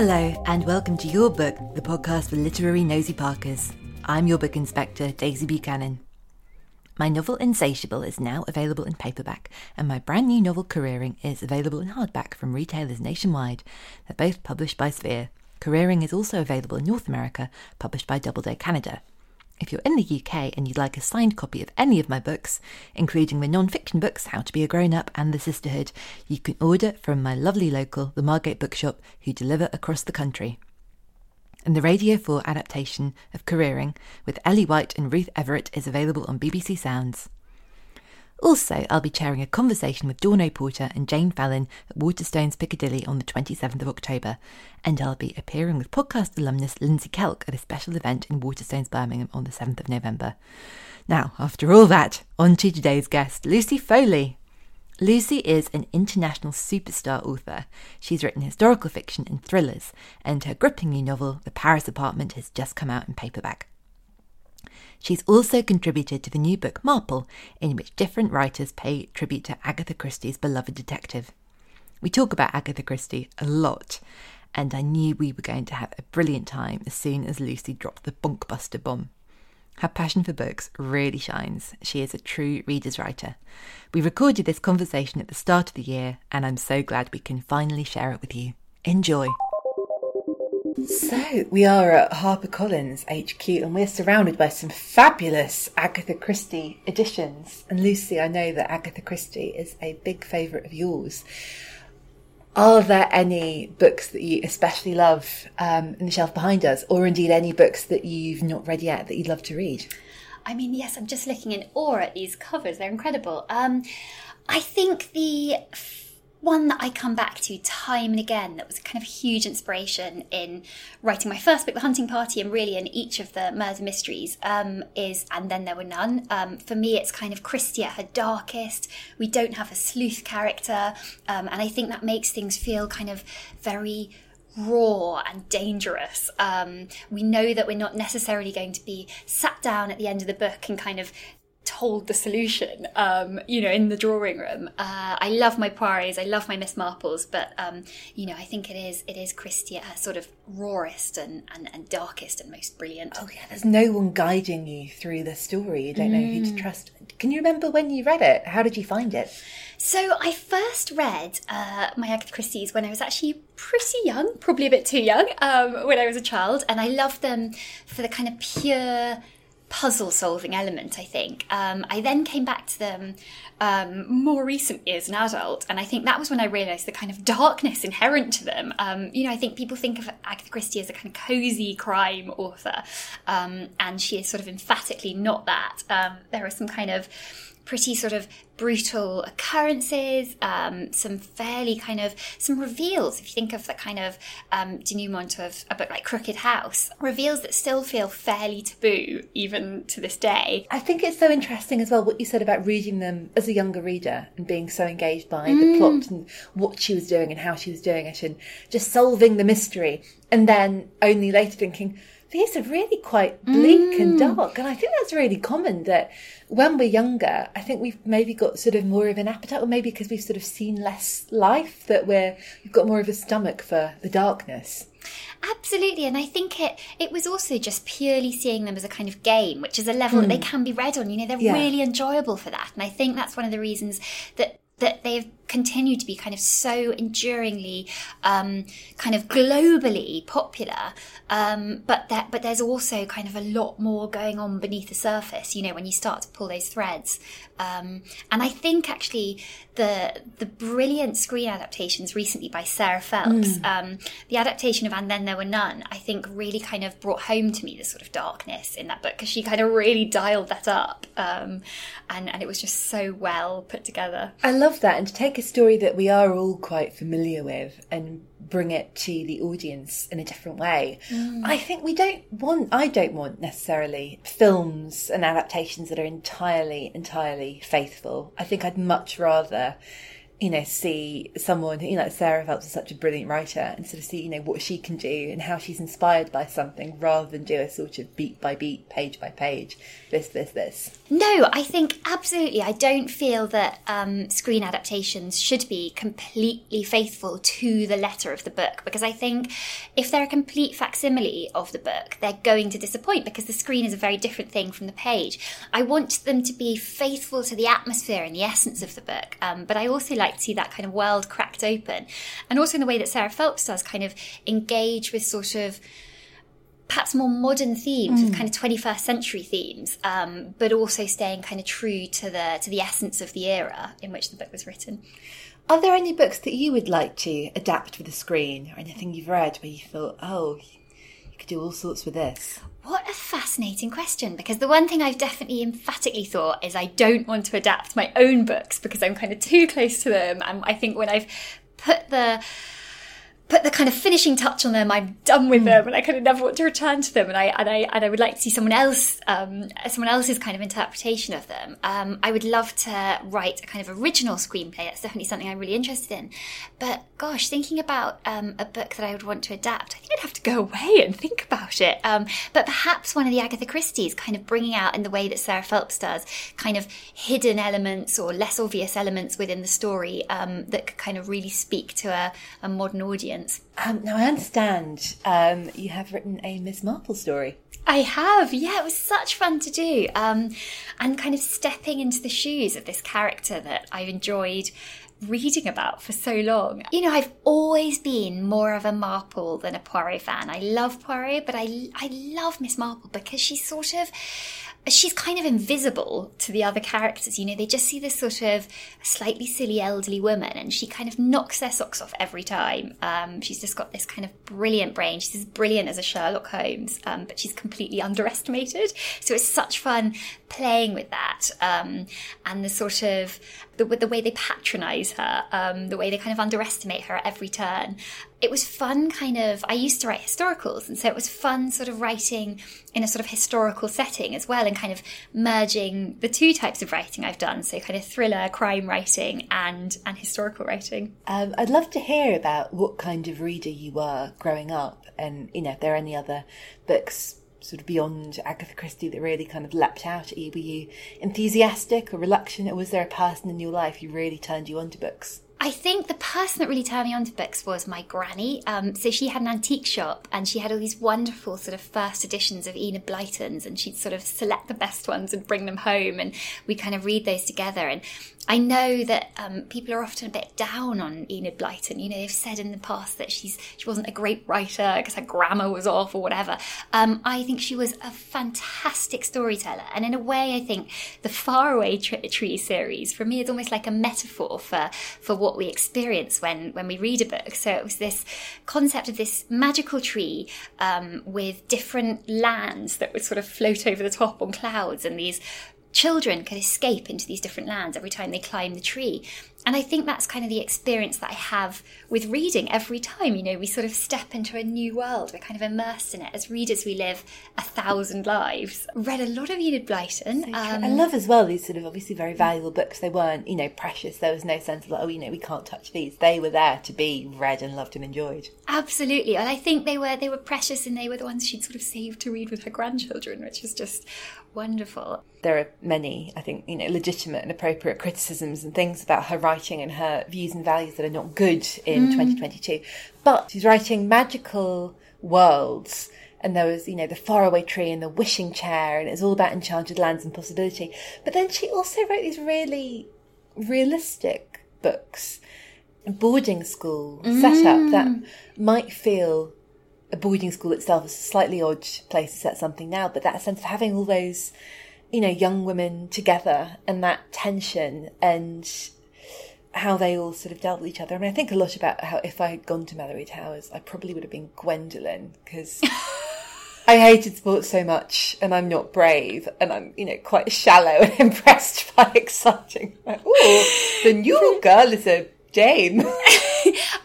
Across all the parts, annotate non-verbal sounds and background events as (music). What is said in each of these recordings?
Hello, and welcome to Your Book, the podcast for literary nosy parkers. I'm your book inspector, Daisy Buchanan. My novel Insatiable is now available in paperback, and my brand new novel Careering is available in hardback from retailers nationwide. They're both published by Sphere. Careering is also available in North America, published by Doubleday Canada. If you're in the UK and you'd like a signed copy of any of my books, including the non fiction books How to Be a Grown Up and The Sisterhood, you can order from my lovely local, the Margate Bookshop, who deliver across the country. And the Radio 4 adaptation of Careering with Ellie White and Ruth Everett is available on BBC Sounds. Also, I'll be chairing a conversation with Dawn O'Porter and Jane Fallon at Waterstones Piccadilly on the 27th of October, and I'll be appearing with podcast alumnus Lindsey Kelk at a special event in Waterstones Birmingham on the 7th of November. Now, after all that, on to today's guest, Lucy Foley. Lucy is an international superstar author. She's written historical fiction and thrillers, and her gripping new novel, The Paris Apartment, has just come out in paperback. She's also contributed to the new book Marple, in which different writers pay tribute to Agatha Christie's beloved detective. We talk about Agatha Christie a lot, and I knew we were going to have a brilliant time as soon as Lucy dropped the bonkbuster bomb. Her passion for books really shines. She is a true reader's writer. We recorded this conversation at the start of the year, and I'm so glad we can finally share it with you. Enjoy. So, we are at HarperCollins HQ and we're surrounded by some fabulous Agatha Christie editions. And Lucy, I know that Agatha Christie is a big favourite of yours. Are there any books that you especially love um, in the shelf behind us, or indeed any books that you've not read yet that you'd love to read? I mean, yes, I'm just looking in awe at these covers. They're incredible. Um, I think the one that I come back to time and again that was a kind of huge inspiration in writing my first book, The Hunting Party, and really in each of the murder mysteries um, is And Then There Were None. Um, for me, it's kind of Christie at her darkest. We don't have a sleuth character, um, and I think that makes things feel kind of very raw and dangerous. Um, we know that we're not necessarily going to be sat down at the end of the book and kind of told the solution, um, you know, in the drawing room. Uh, I love my Poirots, I love my Miss Marples, but um, you know, I think it is it is Christie sort of rawest and, and, and darkest and most brilliant. Oh yeah, there's no one guiding you through the story. You don't know who to trust. Can you remember when you read it? How did you find it? So I first read uh, my Agatha Christie's when I was actually pretty young, probably a bit too young, um, when I was a child, and I loved them for the kind of pure puzzle solving element, I think. Um, I then came back to them um, more recently as an adult, and I think that was when I realised the kind of darkness inherent to them. Um, you know, I think people think of Agatha Christie as a kind of cosy crime author, um, and she is sort of emphatically not that. Um, there are some kind of pretty sort of brutal occurrences, um, some fairly kind of some reveals. If you think of the kind of um, denouement of a book like Crooked House, reveals that still feel fairly taboo even to this day. I think it's so interesting as well what you said about reading them as a younger reader and being so engaged by Mm. the plot and what she was doing and how she was doing it and just solving the mystery, and then only later thinking. These are really quite bleak Mm. and dark. And I think that's really common that when we're younger, I think we've maybe got sort of more of an appetite, or maybe because we've sort of seen less life, that we're, we've got more of a stomach for the darkness. Absolutely, and I think it it was also just purely seeing them as a kind of game, which is a level that they can be read on. You know, they're Yeah. really enjoyable for that, and I think that's one of the reasons that that they've continued to be kind of so enduringly, um, kind of globally popular. Um, but that but there's also kind of a lot more going on beneath the surface. You know, when you start to pull those threads, um, and I think actually the the brilliant screen adaptations recently by Sarah Phelps, um, the adaptation of And Then There Were None, I think really kind of brought home to me the sort of darkness in that book because she kind of really dialed that up, um, and and it was just so well put together. I love that. And to take a story that we are all quite familiar with and bring it to the audience in a different way. Mm. I think we don't want, I don't want necessarily films and adaptations that are entirely, entirely faithful. I think I'd much rather. You know, see someone, you know, like Sarah Phelps is such a brilliant writer, and sort of see, you know, what she can do and how she's inspired by something, rather than do a sort of beat by beat, page by page, this, this, this. No, I think absolutely. I don't feel that um, screen adaptations should be completely faithful to the letter of the book because I think if they're a complete facsimile of the book, they're going to disappoint because the screen is a very different thing from the page. I want them to be faithful to the atmosphere and the essence of the book, um, but I also like to see that kind of world cracked open. And also in the way that Sarah Phelps does, kind of engage with sort of perhaps more modern themes, with kind of 21st century themes, um, but also staying kind of true to the to the essence of the era in which the book was written. Are there any books that you would like to adapt for the screen, or anything you've read where you thought, oh, you could do all sorts with this? What a fascinating question, because the one thing I've definitely emphatically thought is I don't want to adapt my own books because I'm kind of too close to them. And I think when I've put the put the kind of finishing touch on them, I'm done with them, and I kind of never want to return to them. And I and I and I would like to see someone else, um, someone else's kind of interpretation of them. Um, I would love to write a kind of original screenplay. That's definitely something I'm really interested in. But gosh, thinking about um, a book that I would want to adapt, I think I'd have to go away and think about it. Um, but perhaps one of the Agatha Christie's, kind of bringing out in the way that Sarah Phelps does, kind of hidden elements or less obvious elements within the story um, that could kind of really speak to a, a modern audience. Um, now, I understand um, you have written a Miss Marple story. I have, yeah, it was such fun to do. Um, and kind of stepping into the shoes of this character that I've enjoyed reading about for so long. You know, I've always been more of a Marple than a Poirot fan. I love Poirot, but I, I love Miss Marple because she's sort of she's kind of invisible to the other characters. You know, they just see this sort of slightly silly elderly woman, and she kind of knocks their socks off every time. Um, she's just got this kind of brilliant brain. She's as brilliant as a Sherlock Holmes, um, but she's completely (laughs) underestimated. So it's such fun playing with that um, and the sort of the, the way they patronise her, um, the way they kind of underestimate her at every turn. It was fun, kind of. I used to write historicals, and so it was fun, sort of writing in a sort of historical setting as well, and kind of merging the two types of writing I've done. So, kind of thriller, crime writing, and and historical writing. Um, I'd love to hear about what kind of reader you were growing up, and you know, if there are any other books sort of beyond Agatha Christie that really kind of leapt out at you. Were you enthusiastic or reluctant, or was there a person in your life who really turned you on to books? I think the person that really turned me on to books was my granny. Um, so she had an antique shop and she had all these wonderful sort of first editions of Enid Blyton's and she'd sort of select the best ones and bring them home and we kind of read those together. And I know that um, people are often a bit down on Enid Blyton. You know, they've said in the past that she's she wasn't a great writer because her grammar was off or whatever. Um, I think she was a fantastic storyteller, and in a way, I think the Faraway Tr- Tree series for me is almost like a metaphor for for what we experience when when we read a book. So it was this concept of this magical tree um, with different lands that would sort of float over the top on clouds, and these children could escape into these different lands every time they climb the tree. And I think that's kind of the experience that I have with reading every time. You know, we sort of step into a new world. We're kind of immersed in it. As readers, we live a thousand lives. Read a lot of Enid Blyton. So um, I love as well these sort of obviously very valuable books. They weren't, you know, precious. There was no sense of like, oh, you know, we can't touch these. They were there to be read and loved and enjoyed. Absolutely. And I think they were they were precious and they were the ones she'd sort of saved to read with her grandchildren, which is just wonderful. There are many, I think, you know, legitimate and appropriate criticisms and things about her writing and her views and values that are not good in mm. 2022. But she's writing magical worlds and there was, you know, the faraway tree and the wishing chair, and it was all about enchanted lands and possibility. But then she also wrote these really realistic books, boarding school mm. setup that might feel a boarding school itself is a slightly odd place to set something now, but that sense of having all those, you know, young women together and that tension and how they all sort of dealt with each other. I mean, I think a lot about how if I had gone to Malory Towers, I probably would have been Gwendoline because (laughs) I hated sports so much and I'm not brave and I'm, you know, quite shallow (laughs) and impressed by exciting. Like, oh, the new girl is a Jane. (laughs)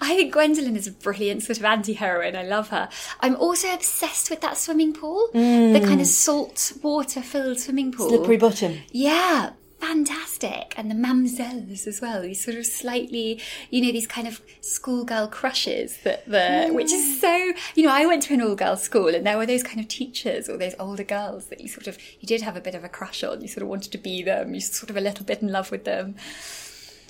I think Gwendoline is a brilliant sort of anti heroine. I love her. I'm also obsessed with that swimming pool, mm. the kind of salt water filled swimming pool. Slippery bottom. Yeah, fantastic. And the Mam'zelles as well, these sort of slightly, you know, these kind of schoolgirl crushes that the, mm. which is so, you know, I went to an all girls school and there were those kind of teachers or those older girls that you sort of, you did have a bit of a crush on. You sort of wanted to be them. You sort of a little bit in love with them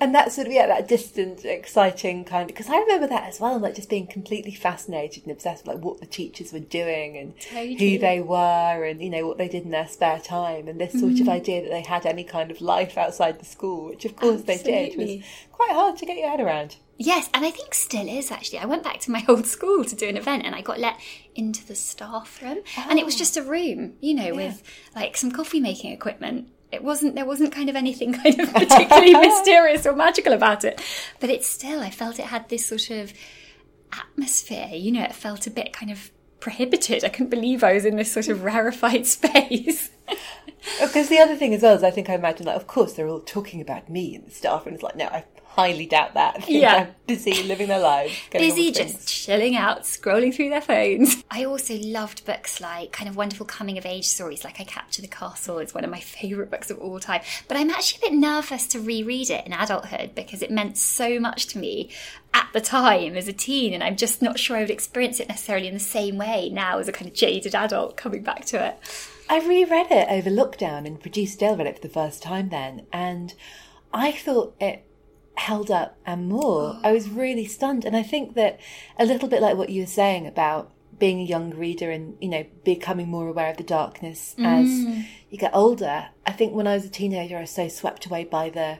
and that sort of yeah that distant exciting kind of because i remember that as well like just being completely fascinated and obsessed with like what the teachers were doing and totally. who they were and you know what they did in their spare time and this sort mm. of idea that they had any kind of life outside the school which of course Absolutely. they did was quite hard to get your head around Yes, and I think still is actually. I went back to my (laughs) old school to do an event and I got let into the staff room. Oh. And it was oh. just a room, you know, yeah. with like some coffee making equipment it wasn't there wasn't kind of anything (laughs) kind of particularly (laughs) mysterious or magical about it. But it still i felt it had this sort of atmosphere you know it felt a bit kind of prohibited. I couldn't believe i was in this sort of (laughs) rarefied space. Because the other thing as well is i think i imagine like of course they're all talking about me and the staff and it's like no i highly doubt that. (laughs) yeah. busy living their lives. Busy just chilling out, scrolling through their phones. I also loved books like kind of wonderful coming of age stories, like I Capture the Castle It's one of my favourite books of all time. But I'm actually a bit nervous to reread it in adulthood because it meant so much to me at the time as a teen, and I'm just not sure I would experience it necessarily in the same way now as a kind of jaded adult coming back to it. I reread it over lockdown and produced Dale read it for the first time then, and I thought it held up and more. (gasps) I was really stunned. And I think that a little bit like what you were saying about being a young reader and, you know, becoming more aware of the darkness mm. as you get older. I think when I was a teenager, I was so swept away by the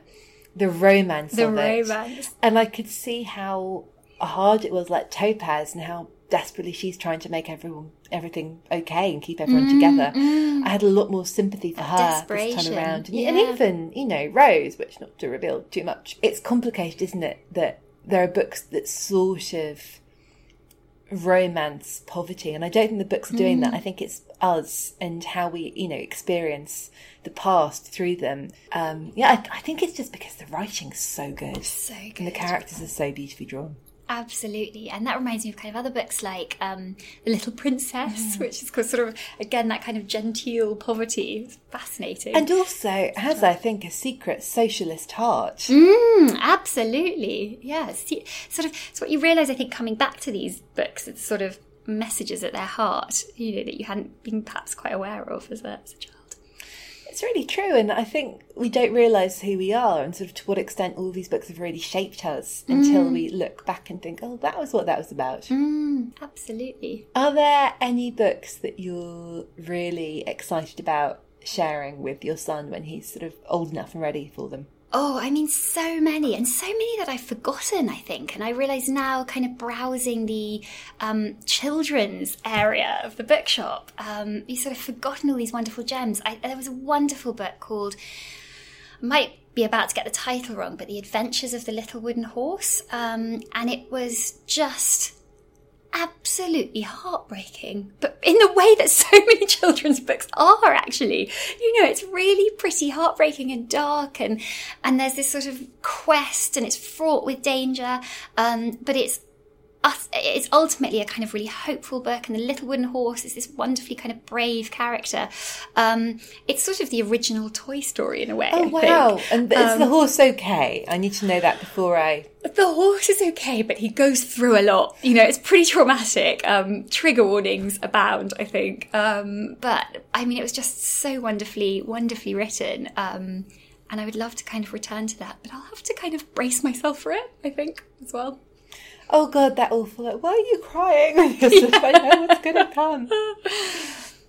the romance the of romance. it. And I could see how hard it was like Topaz and how desperately she's trying to make everyone everything okay and keep everyone mm, together. Mm. I had a lot more sympathy for her this time around, and, yeah. and even you know Rose, which not to reveal too much. It's complicated, isn't it? That there are books that sort of romance poverty, and I don't think the books are doing mm. that. I think it's us and how we you know experience the past through them. Um, yeah, I, I think it's just because the writing's so good, so good, and the characters are so beautifully drawn. Absolutely, and that reminds me of kind of other books like um, The Little Princess, mm. which is sort of again that kind of genteel poverty. It's fascinating, and also has, I think, a secret socialist heart. Mm, absolutely, yeah. Sort of, it's what you realise. I think coming back to these books, it's sort of messages at their heart, you know, that you hadn't been perhaps quite aware of as a, as a child. It's really true, and I think we don't realise who we are and sort of to what extent all these books have really shaped us mm. until we look back and think, oh, that was what that was about. Mm, absolutely. Are there any books that you're really excited about sharing with your son when he's sort of old enough and ready for them? Oh, I mean, so many, and so many that I've forgotten, I think. And I realise now, kind of browsing the um, children's area of the bookshop, um, you sort of forgotten all these wonderful gems. I, there was a wonderful book called, I might be about to get the title wrong, but The Adventures of the Little Wooden Horse. Um, and it was just absolutely heartbreaking, but in the way that (laughs) so many children's books are actually. You know, it's really pretty heartbreaking and dark and, and there's this sort of quest and it's fraught with danger. Um, but it's it's ultimately a kind of really hopeful book, and the little wooden horse is this wonderfully kind of brave character. Um, it's sort of the original Toy Story in a way. Oh I wow! think. And is Um, the horse okay? I need to know that before I. the horse is okay, but he goes through a lot. You know, it's pretty traumatic. Um, trigger warnings abound, I think. Um, but I mean, it was just so wonderfully, wonderfully written. Um, and I would love to kind of return to that, but I'll have to kind of brace myself for it, I think, as well. Oh god, that awful! Like, why are you crying? Because (laughs) I know what's going to come.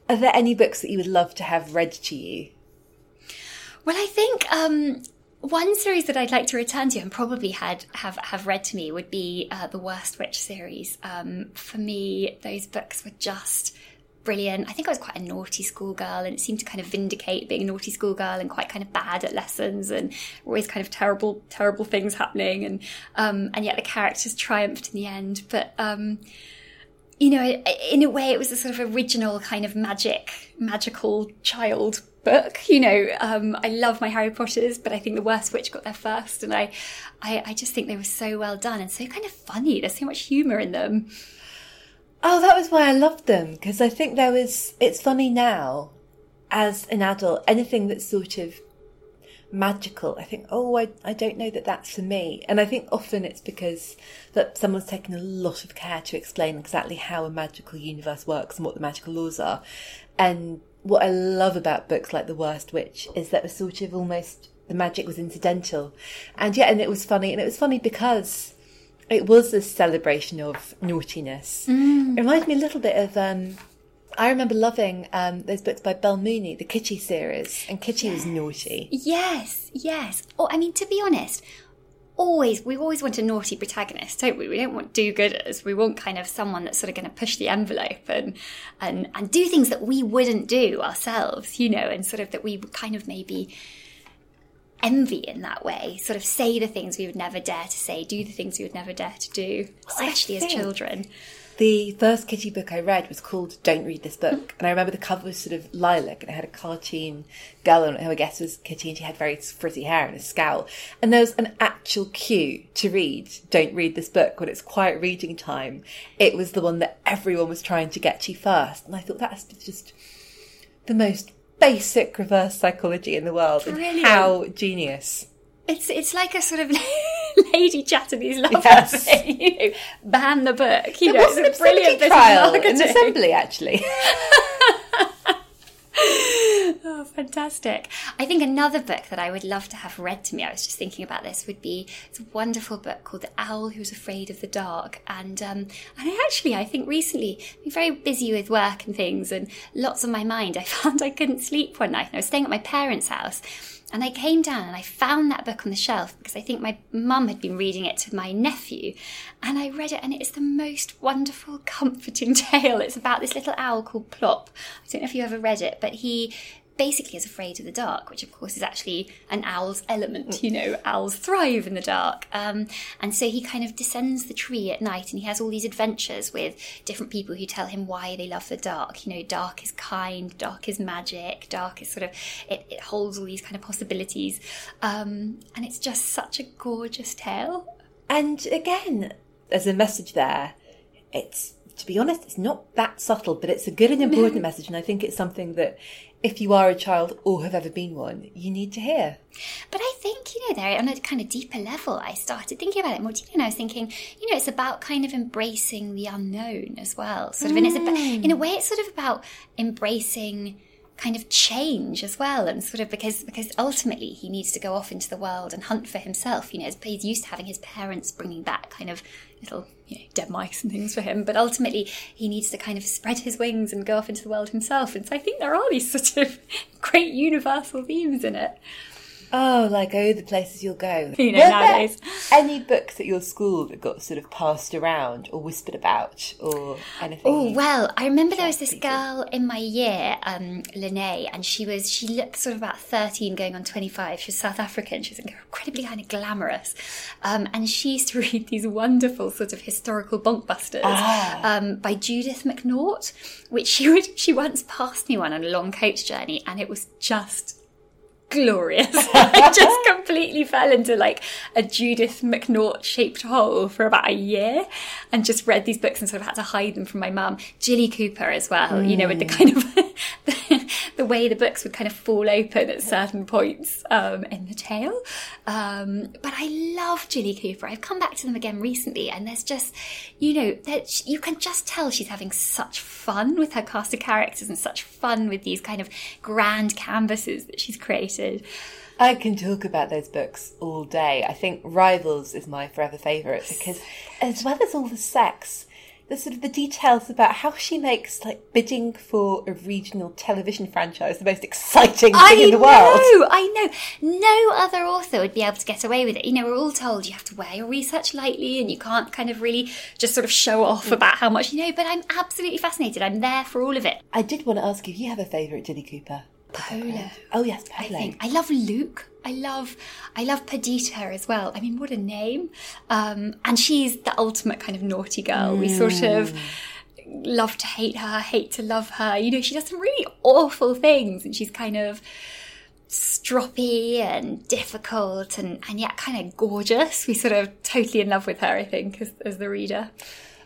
Are there any books that you would love to have read to you? Well, I think um, one series that I'd like to return to and probably had have, have read to me would be uh, the Worst Witch series. Um, for me, those books were just brilliant. I think I was quite a naughty schoolgirl, and it seemed to kind of vindicate being a naughty schoolgirl and quite kind of bad at lessons and always kind of terrible, terrible things happening. And um, and yet the characters triumphed in the end. But um, you know, in a way, it was a sort of original kind of magic, magical child book. You know, um, I love my Harry Potters, but I think the Worst Witch got there first, and I, I, I just think they were so well done and so kind of funny. There's so much humour in them. Oh, that was why I loved them because I think there was. It's funny now, as an adult, anything that's sort of magical. I think, oh, I, I don't know that that's for me, and I think often it's because that someone's taken a lot of care to explain exactly how a magical universe works and what the magical laws are. And what I love about books like The Worst Witch is that was sort of almost the magic was incidental, and yeah, and it was funny, and it was funny because it was a celebration of naughtiness. It reminds me a little bit of. Um, I remember loving um, those books by Bel Mooney, the Kitty series, and Kitty was naughty. Yes, yes. Or I mean, to be honest, always we always want a naughty protagonist, don't we? We don't want do-gooders. We want kind of someone that's sort of going to push the envelope and and and do things that we wouldn't do ourselves, you know, and sort of that we kind of maybe envy in that way. Sort of say the things we would never dare to say, do the things we would never dare to do, especially as children. The first kitty book I read was called Don't Read This Book, mm. and I remember the cover was sort of lilac, and it had a cartoon girl on it who I guess was Kitty, and she had very frizzy hair and a scowl. And there was an actual cue to read Don't Read This Book when it's quiet reading time. It was the one that everyone was trying to get to first, and I thought that's just the most basic reverse psychology in the world, Brilliant. and how genius. It's it's like a sort of (laughs) Lady Chatterley's love Yes. thing, (laughs) you know, ban the book. You There know, was it's a brilliant assembly bit of trial in assembly, actually. (laughs) (laughs) Oh, fantastic. I think another book that I would love to have read to me, I was just thinking about this, would be it's a wonderful book called The Owl Who Was Afraid of the Dark. And um, and I actually, I think recently, I've been very busy with work and things and lots on my mind. (laughs) I found I couldn't sleep one night and I was staying at my parents' house. And I came down and I found that book on the shelf because I think my mum had been reading it to my nephew. And I read it and it is the most wonderful, (laughs) comforting tale. It's about this little owl called Plop. I don't know if you ever read it, but he basically is afraid of the dark, which of course is actually an owl's element. You know, owls thrive in the dark. Um, and so he kind of descends the tree at night and he has all these adventures with different people who tell him why they love the dark. You know, dark is kind, dark is magic, dark is sort of, it, it holds all these kind of possibilities. Um, and it's just such a gorgeous tale. And again, there's a message there. It's, to be honest, it's not that subtle, but it's a good and (laughs) important message. And I think it's something that if you are a child or have ever been one, you need to hear. But I think, you know, there on a kind of deeper level, I started thinking about it more deeply and I was thinking, you know, it's about kind of embracing the unknown as well. Sort of, and it's about, in a mm. way, it's sort of about embracing kind of change as well and sort of because because ultimately he needs to go off into the world and hunt for himself you know he's used to having his parents bringing back kind of little you know dead mice and things for him. But ultimately he needs to kind of spread his wings and go off into the world himself. And so i think there are these sort of (laughs) great universal themes in it Oh, like oh, the places you'll go. (laughs) You know, Were nowadays. there any books at your school that got sort of passed around or whispered about or anything? Oh well, I remember there was this Please. girl in my year, um, Lene, and she was she looked sort of about thirteen, going on twenty five. She was South African. She was incredibly kind of glamorous, um, and she used to (laughs) read these wonderful sort of historical bonkbusters Ah. um, by Judith McNaught, which she would she once passed me one on a long coach journey, and it was just glorious. (laughs) (laughs) I just completely fell into like a Judith McNaught shaped hole for about a year and just read these books and sort of had to hide them from my mum. Jilly Cooper as well, you know, with the mm. kind of (laughs) the, way the books would kind of fall open at certain points um, in the tale. Um, but I love Jilly Cooper. I've come back to them again recently and there's just, you know, that you can just tell she's having such fun with her cast of characters and such fun with these kind of grand canvases that she's created. I can talk about those books all day. I think Rivals is my forever favourite because, as well as all the sex, the sort of the details about how she makes like bidding for a regional television franchise the most exciting thing I in the world. I know, world. I know. No other author would be able to get away with it. You know, we're all told you have to wear your research lightly and you can't kind of really just sort of show off mm. about how much you know. But I'm absolutely fascinated. I'm there for all of it. I did want to ask if you have a favourite Jilly Cooper. Polo. Oh yes, I think I love Luke. I love, I love Perdita as well. I mean, what a name! Um, and she's the ultimate kind of naughty girl. We sort of love to hate her, hate to love her. You know, she does some really awful things, and she's kind of stroppy and difficult, and and yet kind of gorgeous. We sort of totally in love with her. I think as, as the reader.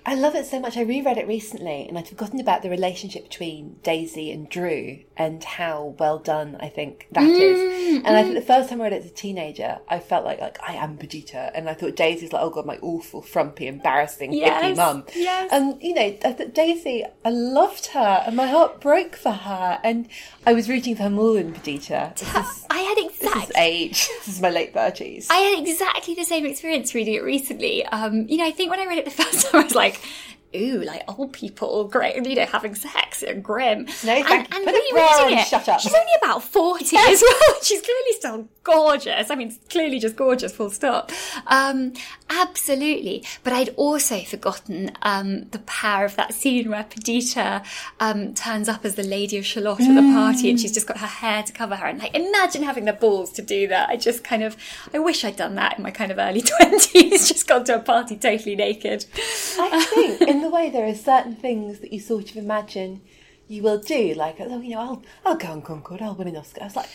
I love it so much. I reread it recently and I'd forgotten about the relationship between Daisy and Drew and how well done I think that is. And I think the first time I read it as a teenager, I felt like like I am Perdita, and I thought Daisy's like, oh god, my awful, frumpy, embarrassing, Yes, hippie mum. yes. And you know, I thought Daisy, I loved her, and my heart broke for her, and I was rooting for her more than. This is, I had this exact is age. This is my late thirties. I had exactly the same experience reading it recently. Um, you know, I think when I read it the (laughs) first time, I was like, ooh, like old people, great, you know, having sex grim. No, and, thank you. and Put a rereading bra on, it, shut up. she's only about 40 as well. (laughs) She's clearly still gorgeous. I mean, clearly just gorgeous, full stop. Um, absolutely. But I'd also forgotten um, the power of that scene where Perdita um, turns up as the Lady of Shalott at the party and she's just got her hair to cover her. And like, imagine having the balls to do that. I just kind of, I wish I'd done that in my kind of early (laughs) 20s, just gone to a party totally naked. I think in the way there are certain things that you sort of imagine you will do, like oh, you know, I'll I'll go on Concorde, I'll win an Oscar. I was like,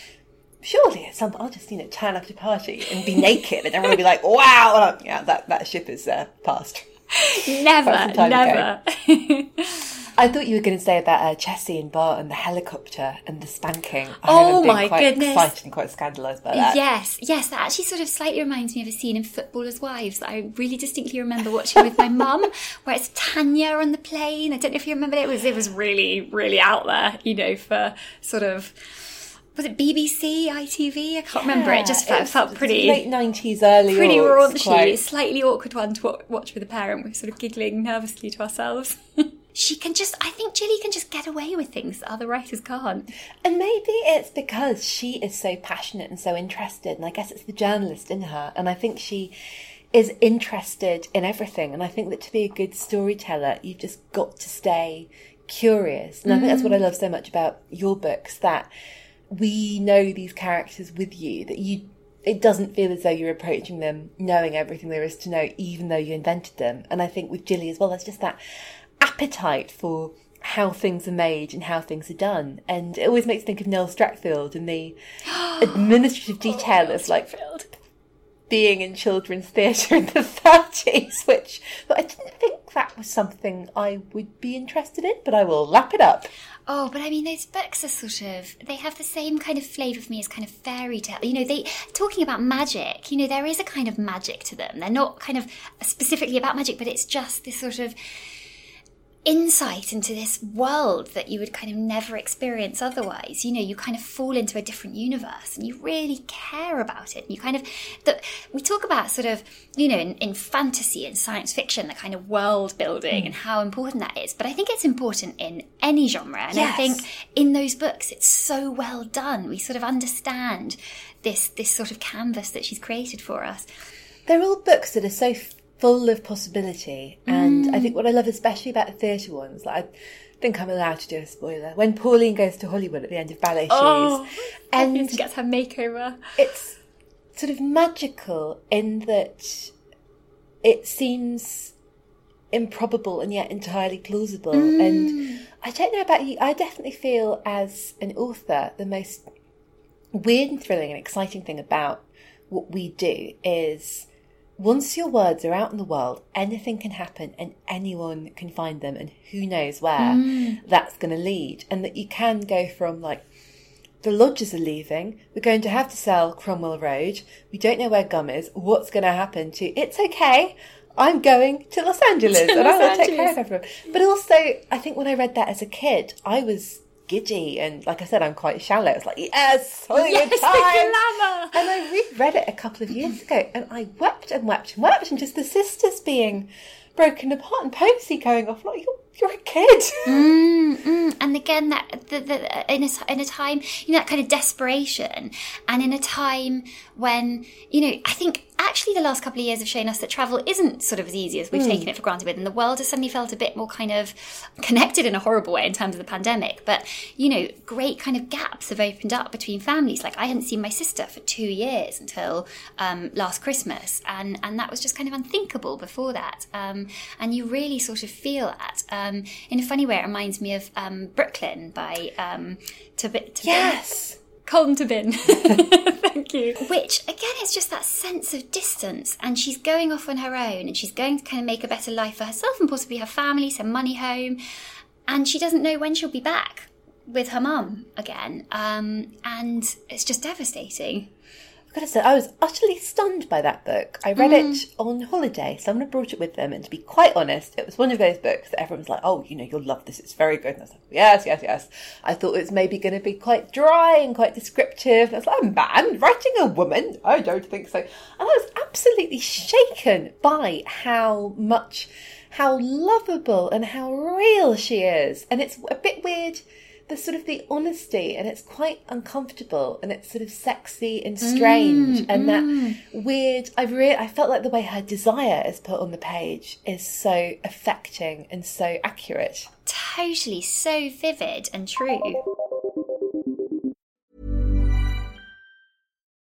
surely at some point I'll just you know turn up at a party and be naked, and everyone will be like, (laughs) wow, yeah, that that ship is uh, passed. (laughs) Never, Quite some time never. (laughs) I thought you were going to say about uh, Chessie and Bart and the helicopter and the spanking. I Oh my quite goodness. Excited and quite scandalised by that. Yes, yes, that actually sort of slightly reminds me of a scene in Footballers' Wives that I really distinctly remember watching with my mum, (laughs) where it's Tanya on the plane. I don't know if you remember it. It was it was really really out there, you know, for sort of was it BBC, ITV? I can't remember. It just felt, was- felt pretty late nineties, early pretty raunchy, quite- slightly awkward one to watch with a parent. We're sort of giggling nervously to ourselves. (laughs) she can just, I think Jilly can just get away with things that other writers can't. And maybe it's because she is so passionate and so interested, and I guess it's the journalist in her. And I think she is interested in everything. And I think that to be a good storyteller, you've just got to stay curious. And I think that's what I mm. love so much about your books that we know these characters with you, that you. It doesn't feel as though you're approaching them knowing everything there is to know, even though you invented them. And I think with Jilly as well, there's just that appetite for how things are made and how things are done. And it always makes me think of Noel Streatfeild and the (gasps) administrative oh, detail of like being in children's theatre in the (laughs) 30s, which but I didn't think that was something I would be interested in, but I will lap it up. Oh, but I mean, those books are sort of, they have the same kind of flavour for me as kind of fairy tale. You know, they, talking about magic, you know, there is a kind of magic to them. They're not kind of specifically about magic, but it's just this sort of, insight into this world that you would kind of never experience otherwise. You know, you kind of fall into a different universe and you really care about it. And you kind of, the, we talk about sort of, you know, in, in fantasy and science fiction, the kind of world building mm. and how important that is. But I think it's important in any genre. And yes. I think in those books, it's so well done. We sort of understand this, this sort of canvas that she's created for us. They're all books that are so full of possibility. And mm. I think what I love especially about the theatre ones, like I think I'm allowed to do a spoiler, when Pauline goes to Hollywood at the end of Ballet oh, Shoes and gets her makeover. It's sort of magical in that it seems improbable and yet entirely plausible. Mm. And I don't know about you, I definitely feel as an author the most weird and thrilling and exciting thing about what we do is once your words are out in the world, anything can happen and anyone can find them, and who knows where mm. that's going to lead. And that you can go from like, the lodgers are leaving, we're going to have to sell Cromwell Road, we don't know where Gum is, what's going to happen to it's okay. I'm going to Los (laughs) Angeles to and Los I will take care of everyone. But also, I think when I read that as a kid, I was giddy and like I said, I'm quite shallow. It's like, yes, (laughs) Hollywood yes, time. And I reread it a couple of years ago and I wept and wept and wept and just the sisters being broken apart and Posy going off like you're you're a kid. (laughs) Mm, mm. And again, that the, the, in a in a time, you know, that kind of desperation, and in a time when you know, I think actually the last couple of years have shown us that travel isn't sort of as easy as we've mm. taken it for granted with, and the world has suddenly felt a bit more kind of connected in a horrible way in terms of the pandemic. But you know, great kind of gaps have opened up between families. Like I hadn't seen my sister for two years until um, last Christmas, and and that was just kind of unthinkable before that. Um, and you really sort of feel that. Um, in a funny way, it reminds me of um, Brooklyn by um, Tobin. Yes. Colm Tóibín. (laughs) Thank you. Which, again, is just that sense of distance. And she's going off on her own and she's going to kind of make a better life for herself and possibly her family, send money home. And she doesn't know when she'll be back with her mum again. Um, and it's just devastating gotta say, I was utterly stunned by that book. I read mm. it on holiday. Someone brought it with them, and to be quite honest, it was one of those books that everyone's like, "Oh, you know, you'll love this. It's very good." And I was like, "Yes, yes, yes." I thought it was maybe going to be quite dry and quite descriptive. I was like, "A man writing a woman? I don't think so." And I was absolutely shaken by how much, how lovable and how real she is, and it's a bit weird the sort of the honesty and it's quite uncomfortable and it's sort of sexy and strange mm, and mm. that weird I really I felt like the way her desire is put on the page is so affecting and so accurate. Totally so vivid and true.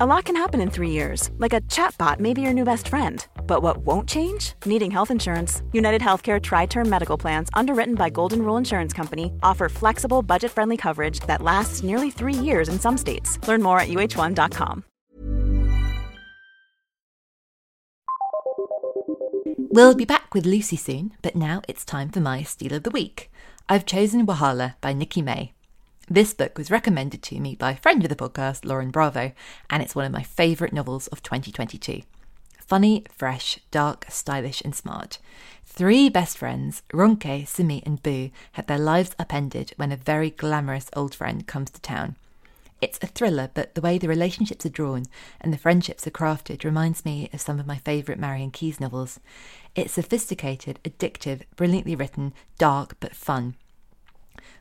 A lot can happen in 3 years. Like a chatbot may be your new best friend. But what won't change? Needing health insurance. United Healthcare tri-term medical plans underwritten by Golden Rule Insurance Company offer flexible, budget-friendly coverage that lasts nearly 3 years in some states. Learn more at uh1.com. We'll be back with Lucy soon, but now it's time for my Steal of the Week. I've chosen Wahala by Nikki May. This book was recommended to me by a friend of the podcast, Lauren Bravo, and it's one of my favourite novels of 2022. Funny, fresh, dark, stylish, and smart. Three best friends, Ronke, Simi, and Boo, have their lives upended when a very glamorous old friend comes to town. It's a thriller, but the way the relationships are drawn and the friendships are crafted reminds me of some of my favourite Marian Keyes novels. It's sophisticated, addictive, brilliantly written, dark, but fun.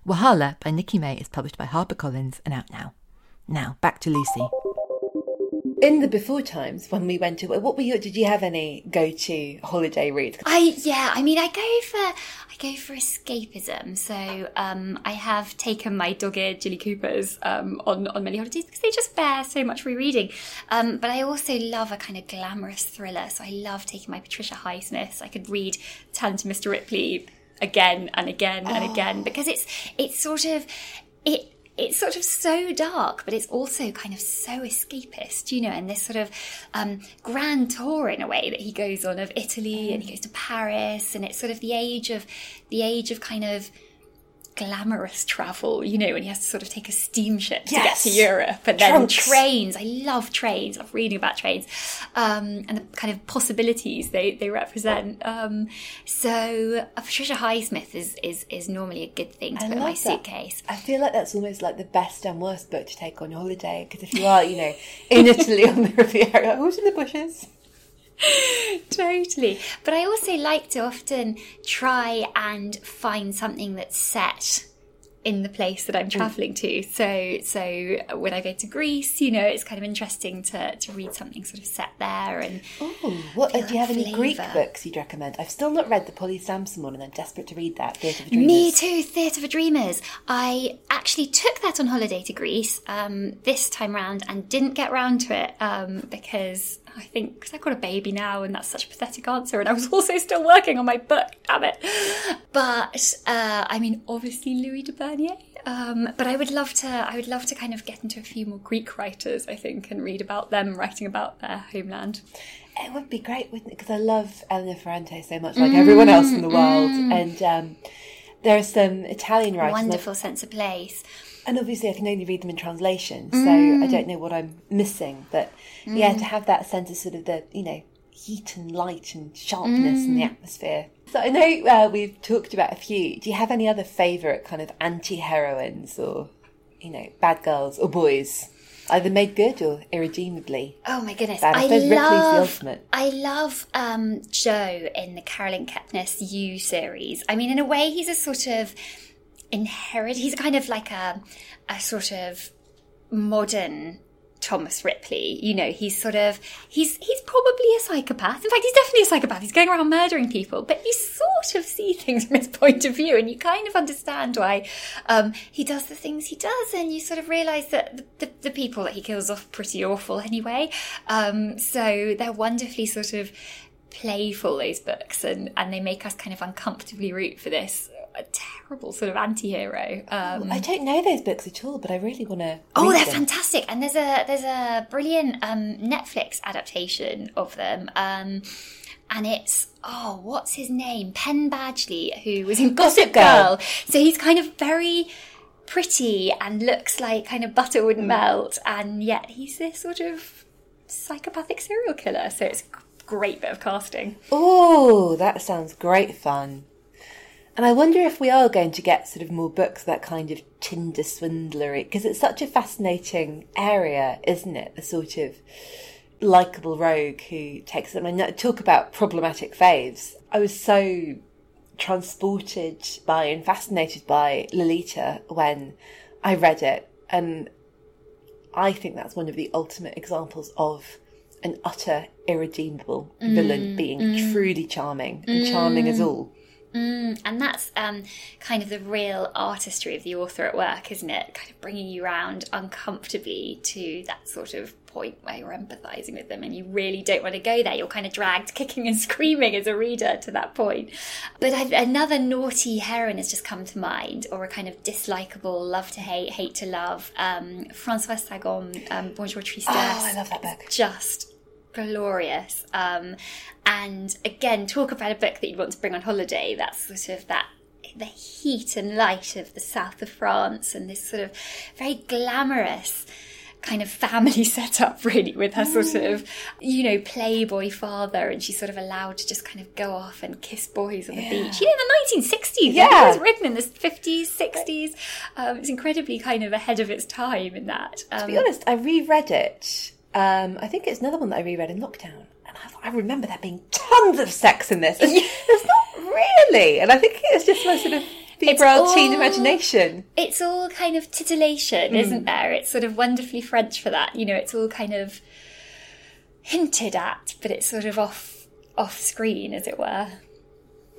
Wahala by Nikki May is published by HarperCollins and out now. Now, back to Lucy. In the before times when we went to, what were you? Did you have any go-to holiday reads? I yeah, I mean, I go for I go for escapism. So um, I have taken my dogged Jilly Coopers um, on on many holidays because they just bear so much rereading. Um, but I also love a kind of glamorous thriller. So I love taking my Patricia Highsmiths. I could read Talented Mr. Ripley again and again and Oh. again because it's it's sort of it it's sort of so dark, but it's also kind of so escapist, you know, and this sort of um, grand tour in a way that he goes on of Italy and he goes to Paris, and it's sort of the age of the age of kind of glamorous travel, you know, when he has to sort of take a steamship to get to Europe, and then Trunks. trains. I love trains. I love reading about trains, um, and the kind of possibilities they they represent. Um, so a Patricia Highsmith is is is normally a good thing to I put in my that. suitcase. I feel like that's almost like the best and worst book to take on holiday because if you are, you know, (laughs) in Italy on the Riviera, who's in the bushes? (laughs) totally. But I also like to often try and find something that's set in the place that I'm traveling to. So so when I go to Greece, you know, it's kind of interesting to to read something sort of set there and Ooh, what do you have that any Greek books you'd recommend? I've still not read the Polly Samson one, and I'm desperate to read that. Theatre for Dreamers. Me too, Theatre for Dreamers. I actually took that on holiday to Greece um, this time round and didn't get round to it um, because I think because I've got a baby now and that's such a pathetic answer, and I was (laughs) also still working on my book. Damn it! But uh, I mean, obviously Louis de Bernières. Um, but I would love to. I would love to kind of get into a few more Greek writers, I think, and read about them writing about their homeland. It would be great, wouldn't it? Because I love Elena Ferrante so much, like everyone else in the world. And um, there are some Italian writers. Wonderful sense of place. And obviously, I can only read them in translation, so I don't know what I'm missing. But yeah, to have that sense of sort of the, you know, heat and light and sharpness in the atmosphere. So I know uh, we've talked about a few. Do you have any other favourite kind of anti heroines or, you know, bad girls or boys? Either made good or irredeemably. Oh my goodness! Bad. I I Ripley's the love, ultimate. I love um, Joe in the Caroline Kepnes You series. I mean, in a way, he's a sort of inherit. He's kind of like a a sort of modern Thomas Ripley. You know, he's sort of he's he's probably a psychopath. In fact, he's definitely a psychopath. He's going around murdering people, but you sort of see things (laughs) from his point of view, and you kind of understand why um, he does the things he does, and you sort of realise that the, the, the people that he kills are pretty awful anyway. Um, so they're wonderfully sort of playful those books, and and they make us kind of uncomfortably root for this. A terrible sort of anti-hero. Um, I don't know those books at all, but I really want to. Oh, they're fantastic! And there's a there's a brilliant um, Netflix adaptation of them, um, and it's oh, what's his name? Penn Badgley, who was in Gossip Girl. Girl. So he's kind of very pretty and looks like kind of butter wouldn't melt, and yet he's this sort of psychopathic serial killer. So it's a great bit of casting. Oh, that sounds great fun. And I wonder if we are going to get sort of more books that kind of Tinder swindlery because it's such a fascinating area, isn't it? The sort of likable rogue who takes them and talk about problematic faves. I was so transported by and fascinated by Lolita when I read it, and I think that's one of the ultimate examples of an utter irredeemable villain mm, being mm. truly charming and mm. charming as all. And that's um, kind of the real artistry of the author at work, isn't it? Kind of bringing you around uncomfortably to that sort of point where you're empathizing with them and you really don't want to go there. You're kind of dragged (laughs) kicking and screaming as a reader to that point. But I've, another naughty heroine has just come to mind, or a kind of dislikable love to hate, hate to love. Um, Francois Sagan, um, Bonjour Tristesse. Oh, I love that book. Just glorious. Um, and again, talk about a book that you'd want to bring on holiday. That's sort of that the heat and light of the south of France and this sort of very glamorous kind of family (laughs) setup really with her sort of you know playboy father and she's sort of allowed to just kind of go off and kiss boys on the beach you know in the 1960s Yeah. it was written in the 50s 60s um, it's incredibly kind of ahead of its time in that um, To be honest, I reread it. Um, I think it's another one that I reread in lockdown, and I, thought- I remember there being tons of sex in this. And There's not really, and I think it's just my sort of febrile teen imagination. it's all kind of titillation, isn't there? It's sort of wonderfully French for that. You know, it's all kind of hinted at, but it's sort of off off screen, as it were.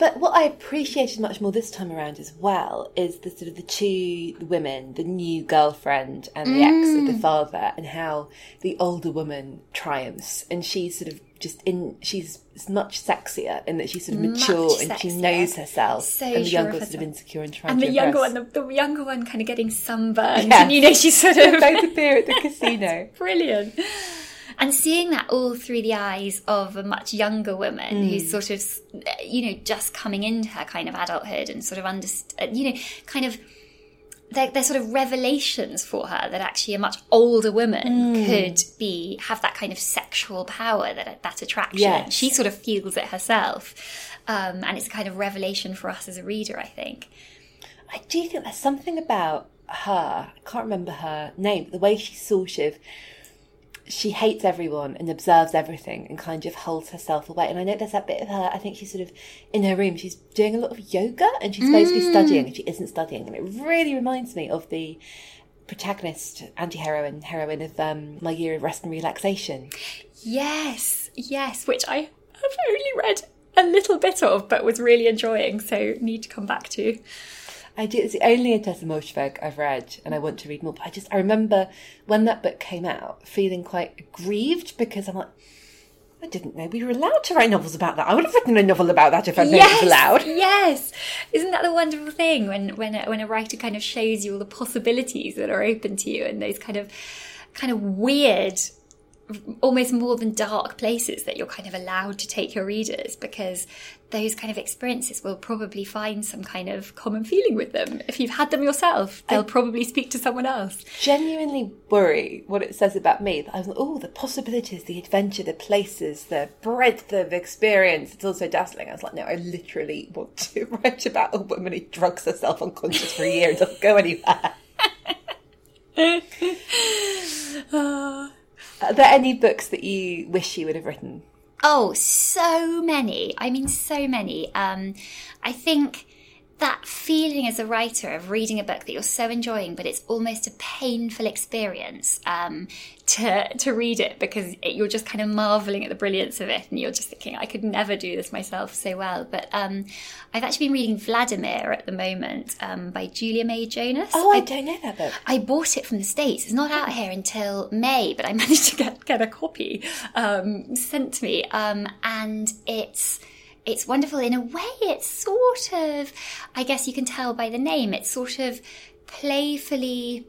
But what I appreciated much more this time around as well is the sort of the two women, the new girlfriend and the ex of the mm. father, and how the older woman triumphs, and she's sort of just in. She's much sexier in that she's sort of Much mature and she knows herself, So and the sure younger sort of insecure and trying And the younger impress. one, the, the younger one, kind of getting sunburned, Yes. (laughs) and you know, she's sort (laughs) They of both appear at the casino. (laughs) brilliant. And seeing that all through the eyes of a much younger woman Mm. who's sort of, you know, just coming into her kind of adulthood and sort of underst- uh, you know, kind of, they're, they're sort of revelations for her that actually a much older woman Mm. could be have that kind of sexual power, that that attraction. Yes. She sort of feels it herself, um, and it's a kind of revelation for us as a reader, I think. I do think there's something about her. I can't remember her name, but the way she sort of she hates everyone and observes everything and kind of holds herself away. And I know there's that bit of her. I think she's sort of in her room. She's doing a lot of yoga and she's supposed to be studying and she isn't studying. And it really reminds me of the protagonist, anti-heroine, heroine of um, My Year of Rest and Relaxation. Yes, yes, which I have only read a little bit of, but was really enjoying, so need to come back to. I do. It's the only Tessa Moshfegh I've read, and I want to read more. But I just I remember when that book came out, feeling quite aggrieved because I'm like, I didn't know we were allowed to write novels about that. I would have written a novel about that if I'd known it was allowed. Yes, isn't that the wonderful thing when when a, when a writer kind of shows you all the possibilities that are open to you and those kind of kind of weird, almost more than dark places that you're kind of allowed to take your readers because those kind of experiences will probably find some kind of common feeling with them. If you've had them yourself, they'll probably speak to someone else. Genuinely worry what it says about me. That I was like, oh, the possibilities, the adventure, the places, the breadth of experience. It's all so dazzling. I was like, no, I literally want to (laughs) write about a woman who drugs herself unconscious for a year and doesn't go anywhere. (laughs) Are there any books that you wish you would have written? Oh, so many. I mean, so many. Um, I think that feeling as a writer of reading a book that you're so enjoying, but it's almost a painful experience um, to to read it because it, you're just kind of marveling at the brilliance of it, and you're just thinking, I could never do this myself so well. But um, I've actually been reading Vladimir at the moment um, by Julia May Jonas. Oh, I don't know that book. I bought it from the States. It's not out here until May, but I (laughs) managed to get, get a copy um, sent to me. Um, and it's it's wonderful in a way. It's sort of, I guess you can tell by the name, it's sort of playfully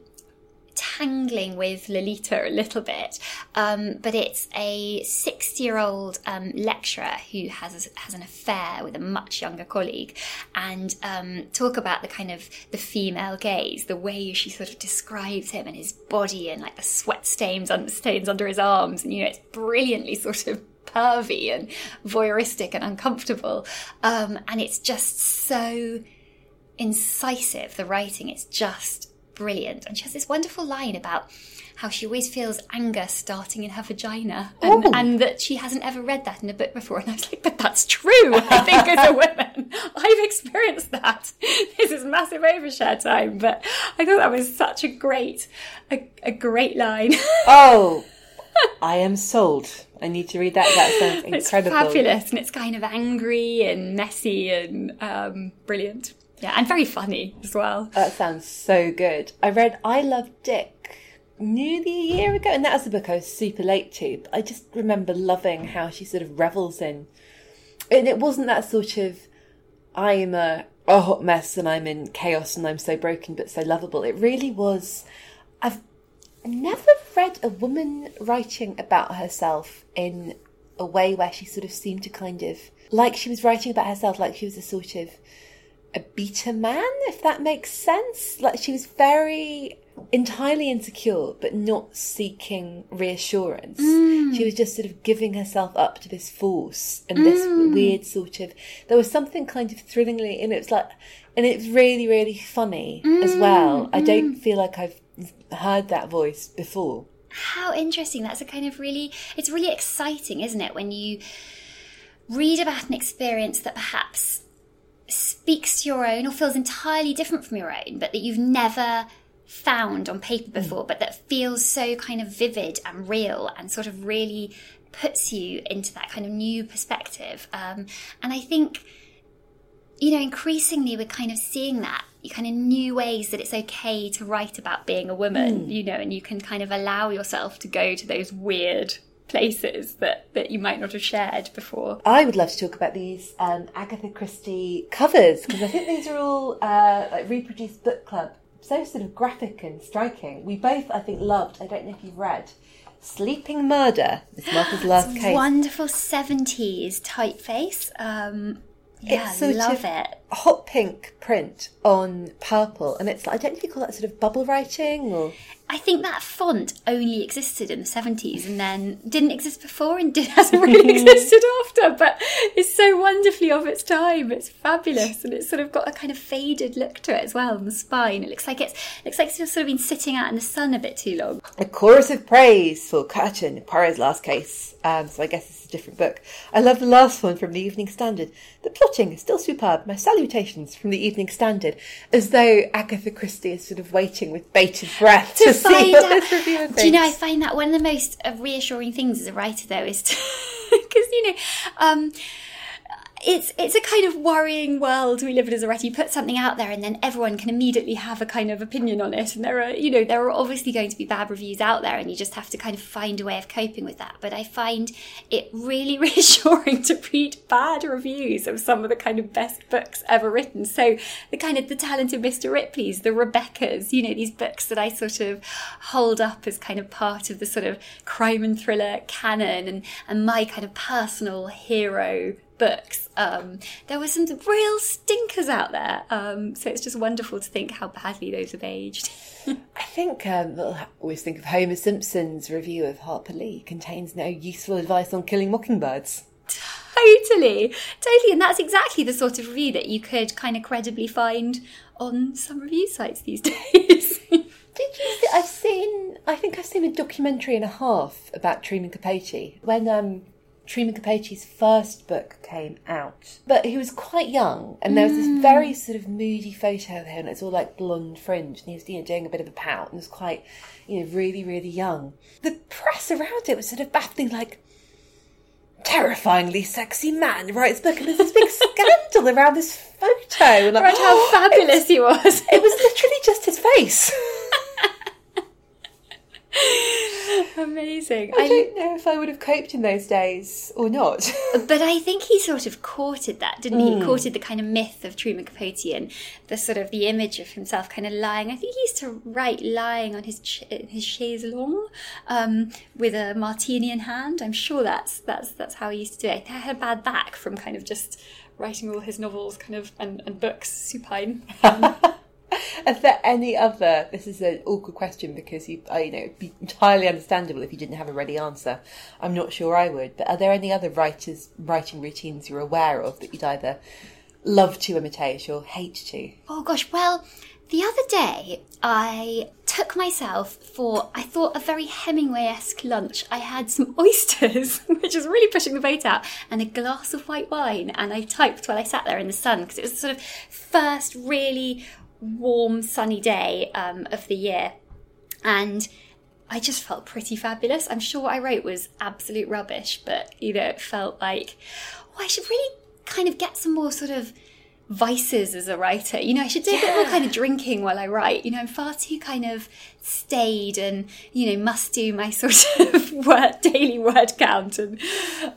tangling with Lolita a little bit, um, but it's a 60 year old um, lecturer who has has an affair with a much younger colleague, and um, talk about the kind of the female gaze, the way she sort of describes him and his body and like the sweat stains stains under his arms, and you know it's brilliantly sort of pervy and voyeuristic and uncomfortable, um, and it's just so incisive. The writing, it's just brilliant. And she has this wonderful line about how she always feels anger starting in her vagina and, and that she hasn't ever read that in a book before. And I was like, but that's true, I think, as a woman. (laughs) I've experienced that. (laughs) This is massive overshare time, but I thought that was such a great, a, a great line. (laughs) Oh, I am sold. I need to read that. That sounds (laughs) it's incredible. fabulous and it's kind of angry and messy and um, brilliant. Yeah, and very funny as well. That sounds so good. I read I Love Dick nearly a year ago, and that was a book I was super late to. But I just remember loving how she sort of revels in, and it wasn't that sort of I'm a, a hot mess and I'm in chaos and I'm so broken but so lovable. It really was. I've never read a woman writing about herself in a way where she sort of seemed to kind of like she was writing about herself like she was a sort of a beta man, if that makes sense. Like she was very entirely insecure, but not seeking reassurance. Mm. She was just sort of giving herself up to this force and this Mm. weird sort of. There was something kind of thrillingly, and it was like, and it was really, really funny as well. I don't feel like I've heard that voice before. How interesting. That's a kind of really, it's really exciting, isn't it? When you read about an experience that perhaps speaks to your own or feels entirely different from your own, but that you've never found on paper before, but that feels so kind of vivid and real and sort of really puts you into that kind of new perspective. Um, and I think, you know, increasingly we're kind of seeing that. You kind of new ways that it's okay to write about being a woman, Mm. you know, and you can kind of allow yourself to go to those weird places that, that you might not have shared before. I would love to talk about these um, Agatha Christie covers because I think these are all uh, like reproduced book club, so sort of graphic and striking. We both, I think, loved. I don't know if you've read Sleeping Murder, Miss Marple's (gasps) last case. Wonderful 70s typeface. Um, yeah, it's sort love of it. Hot pink print on purple, and it's like I don't know if you call that sort of bubble writing or I think that font only existed in the 70s and then didn't exist before and did, (laughs) hasn't really (laughs) existed after, but it's so wonderfully of its time. It's fabulous and it's sort of got a kind of faded look to it as well on the spine. It looks like it's looks like it's sort of been sitting out in the sun a bit too long. a chorus of praise for Curtain, Poirot's last case. Um, so I guess it's a different book. I love the last one from the Evening Standard. The plotting is still superb. My salutations from the Evening Standard, as though Agatha Christie is sort of waiting with bated breath to, see find what out- this reviewer thinks. Do you know, I find that one of the most reassuring things as a writer, though, is because (laughs) you know, um, it's it's a kind of worrying world we live in as a writer. You put something out there, and then everyone can immediately have a kind of opinion on it. And there are, you know, there are obviously going to be bad reviews out there, and you just have to kind of find a way of coping with that. But I find it really (laughs) reassuring to read bad reviews of some of the kind of best books ever written. So the kind of the talented Mr. Ripley's, the Rebecca's, you know, these books that I sort of hold up as kind of part of the sort of crime and thriller canon and, and my kind of personal hero books. Um, there were some real stinkers out there. Um, so it's just wonderful to think how badly those have aged. (laughs) I think um, I always think of Homer Simpson's review of Harper Lee contains no useful advice on killing mockingbirds. totally, totally. And that's exactly the sort of review that you could kind of credibly find on some review sites these (laughs) days. Did you? See, I've seen. I think I've seen a documentary and a half about Truman Capote when um, Truman Capote's first book came out. But he was quite young, and there was this mm. very sort of moody photo of him. And it's all like blonde fringe, and he was you know, doing a bit of a pout, and was quite, you know, really, really young. The press around it was sort of baffling, like. Terrifyingly sexy man writes book, and there's this big (laughs) scandal around this photo. And like, right, how fabulous he was. It was literally just his face. (laughs) (laughs) Amazing. I don't know if I would have coped in those days or not. (laughs) But I think he sort of courted that, didn't he? He Mm. courted the kind of myth of Truman Capote and the sort of the image of himself kind of lying. I think he used to write lying on his ch- his chaise longue um, with a martini in hand. I'm sure that's that's that's how he used to do it. He had a bad back from kind of just writing all his novels, kind of and, and books supine. (laughs) (laughs) Is there any other? This is an awkward question because you, you know, it'd be entirely understandable if you didn't have a ready answer. I'm not sure I would. But are there any other writers' writing routines you're aware of that you'd either love to imitate or hate to? Oh gosh, well, the other day I took myself for, I thought, a very Hemingway esque lunch. I had some (laughs) oysters, which is really pushing the boat out, and a glass of white wine. And I typed while I sat there in the sun because it was the sort of first really warm, sunny day um, of the year. And I just felt pretty fabulous. I'm sure what I wrote was absolute rubbish, but you know, it felt like, oh, I should really kind of get some more sort of vices as a writer. You know, I should do a bit more kind of drinking while I write. You know, I'm far too kind of staid and, you know, must do my (laughs) sort of word, daily word count. And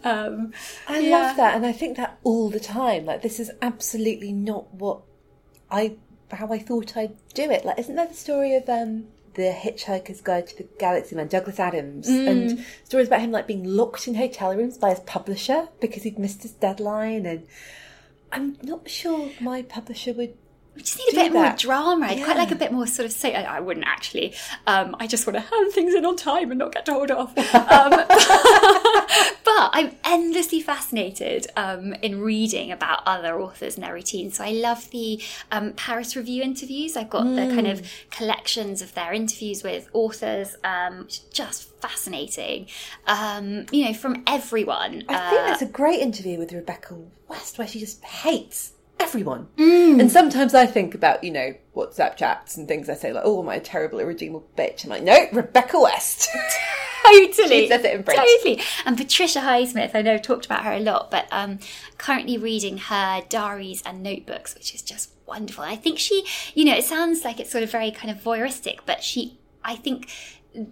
um, I yeah. love that, and I think that all the time. Like this is absolutely not what I how I thought I'd do it. Like, isn't that the story of um the Hitchhiker's Guide to the Galaxy man, Douglas Adams, Mm. and stories about him like being locked in hotel rooms by his publisher because he'd missed his deadline, and I'm not sure my publisher would we just need a bit more that. drama. I'd quite like a bit more sort of say. I, I wouldn't actually. Um, I just want to hand things in on time and not get told off. Um, (laughs) but I'm endlessly fascinated um, in reading about other authors and their routines. So I love the um, Paris Review interviews. I've got the kind of collections of their interviews with authors, um, which is just fascinating. Um, you know, from everyone. I Uh, think that's a great interview with Rebecca West where she just hates everyone. And sometimes I think about, you know, WhatsApp chats and things I say like, oh, am I a terrible, irredeemable bitch? I'm like, no, Rebecca West. (laughs) totally. She says it in French. Totally. And Patricia Highsmith, I know I've talked about her a lot, but um, currently reading her diaries and notebooks, which is just wonderful. I think she, you know, it sounds like it's sort of very kind of voyeuristic, but she, I think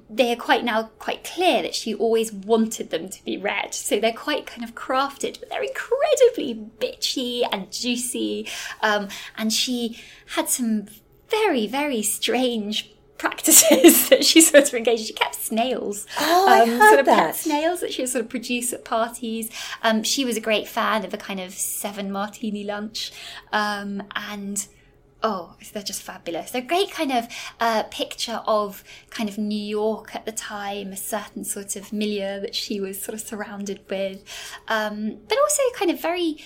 they are quite now quite clear that she always wanted them to be read. So they're quite kind of crafted, but they're incredibly bitchy and juicy. Um, and she had some very, very strange (laughs) practices that she sort of engaged. in. She kept snails. Oh, I heard sort of that. pet snails that she would sort of produce at parties. Um, she was a great fan of a kind of seven martini lunch. Um, and oh, they're just fabulous. They're a great kind of uh, picture of kind of New York at the time, a certain sort of milieu that she was sort of surrounded with, um, but also kind of very.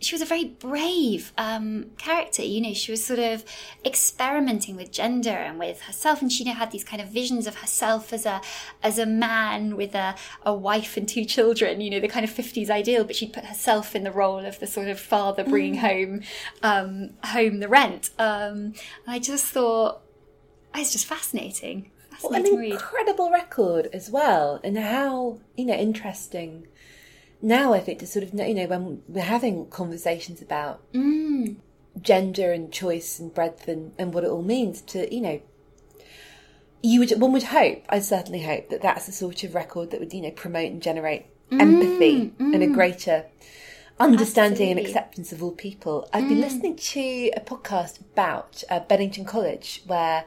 She was a very brave um, character. You know, she was sort of experimenting with gender and with herself, and she you know, had these kind of visions of herself as a as a man with a, a wife and two children. You know, the kind of fifties ideal, but she'd put herself in the role of the sort of father bringing home um, home the rent. Um, and I just thought it's just fascinating. What an read. incredible record as well, and how you know interesting. Now I think to sort of know, you know when we're having conversations about mm. gender and choice and breadth and, and what it all means to you know you would one would hope I certainly hope that that's the sort of record that would you know promote and generate mm. empathy and a mm. greater understanding and acceptance of all people. I've been listening to a podcast about uh, Bennington College where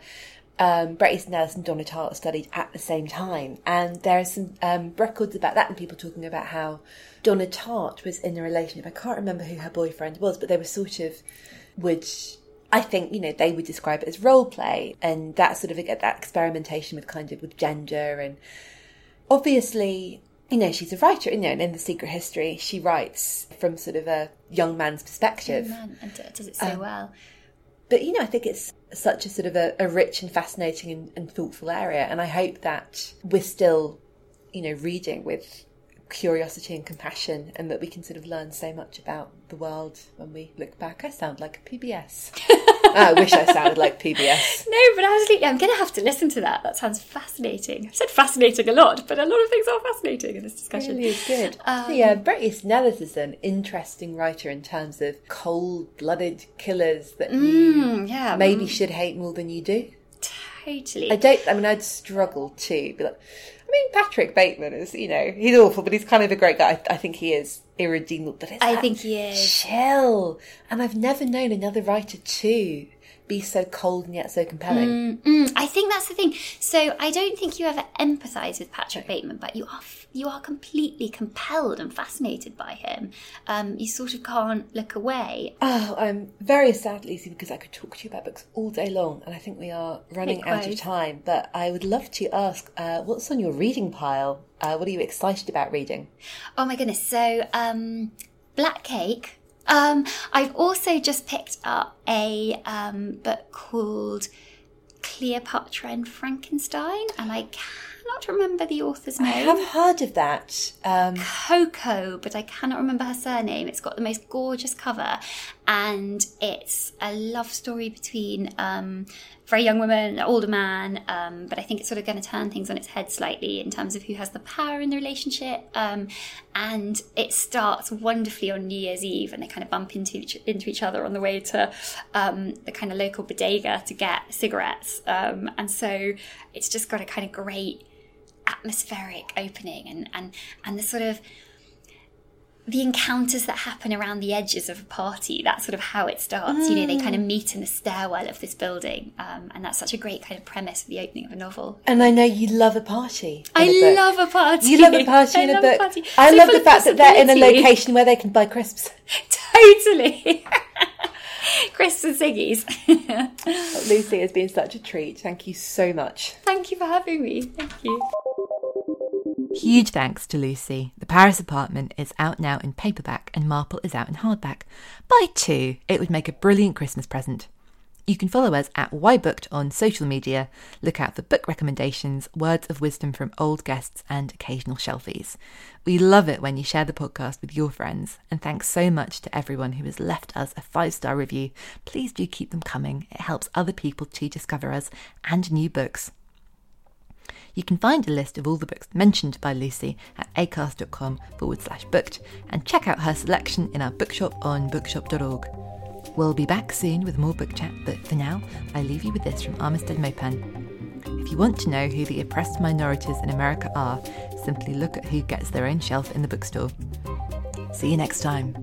um, Bret Easton Ellis and Donna Tartt studied at the same time, and there are some um, records about that and people talking about how Donna Tartt was in a relationship. I can't remember who her boyfriend was, but they were sort of would. I think you know they would describe it as role play, and that sort of a that experimentation with kind of with gender and obviously, you know, she's a writer, you know, and in The Secret History, she writes from sort of a young man's perspective. Man, and does it so well. But, you know, I think it's such a sort of a, a rich and fascinating and, and thoughtful area. And I hope that we're still, you know, reading with curiosity and compassion and that we can sort of learn so much about the world when we look back. I sound like a PBS. (laughs) I wish I sounded like PBS. No, but absolutely, I'm going to have to listen to that. That sounds fascinating. I've said fascinating a lot, but a lot of things are fascinating in this discussion. really is good. Um, yeah, Bret Easton Ellis is an interesting writer in terms of cold-blooded killers that you Mm, yeah, maybe should hate more than you do. totally. I don't. I mean, I'd struggle to be like. I mean, Patrick Bateman is, you know, he's awful, but he's kind of a great guy. I, I think he is irredeemable. But I think he is. chill, and I've never known another writer to be so cold and yet so compelling. Mm, I think that's the thing. So I don't think you ever empathise with Patrick Bateman, but you are you are completely compelled and fascinated by him. Um, you sort of can't look away. Oh, I'm very sad, Lucy, because I could talk to you about books all day long, and I think we are running out of time. But I would love to ask, uh, what's on your reading pile? Uh, what are you excited about reading? Oh my goodness. So, um, Black Cake. Um, I've also just picked up a um, book called Cleopatra and Frankenstein, and I cannot remember the author's name. I have heard of that. Um, Coco, but I cannot remember her surname. It's got the most gorgeous cover, and it's a love story between um, a very young woman, an older man. Um, but I think it's sort of going to turn things on its head slightly in terms of who has the power in the relationship. Um, and it starts wonderfully on New Year's Eve, and they kind of bump into each, into each other on the way to um, the kind of local bodega to get cigarettes. Um, and so it's just got a kind of great atmospheric opening and and and the sort of the encounters that happen around the edges of a party that's sort of how it starts you know they kind of meet in the stairwell of this building um, and that's such a great kind of premise for the opening of a novel and I know you love a party. i a love a party You love a party (laughs) I in a book. I So love the fact that they're in a location where they can buy crisps. (laughs) totally (laughs) Crisps and ciggies. Lucy has been such a treat. Thank you so much. Thank you for having me. Thank you. Huge thanks to Lucy. The Paris apartment is out now in paperback and Marple is out in hardback. Buy two, it would make a brilliant Christmas present. You can follow us at Booked on social media. Look out for book recommendations, words of wisdom from old guests, and occasional shelfies. We love it when you share the podcast with your friends, and thanks so much to everyone who has left us a five star review. Please do keep them coming, it helps other people to discover us and new books. You can find a list of all the books mentioned by Lucy at acast.com forward slash booked and check out her selection in our bookshop on bookshop.org. We'll be back soon with more book chat, but for now, I leave you with this from Armistead Maupin. If you want to know who the oppressed minorities in America are, simply look at who gets their own shelf in the bookstore. See you next time.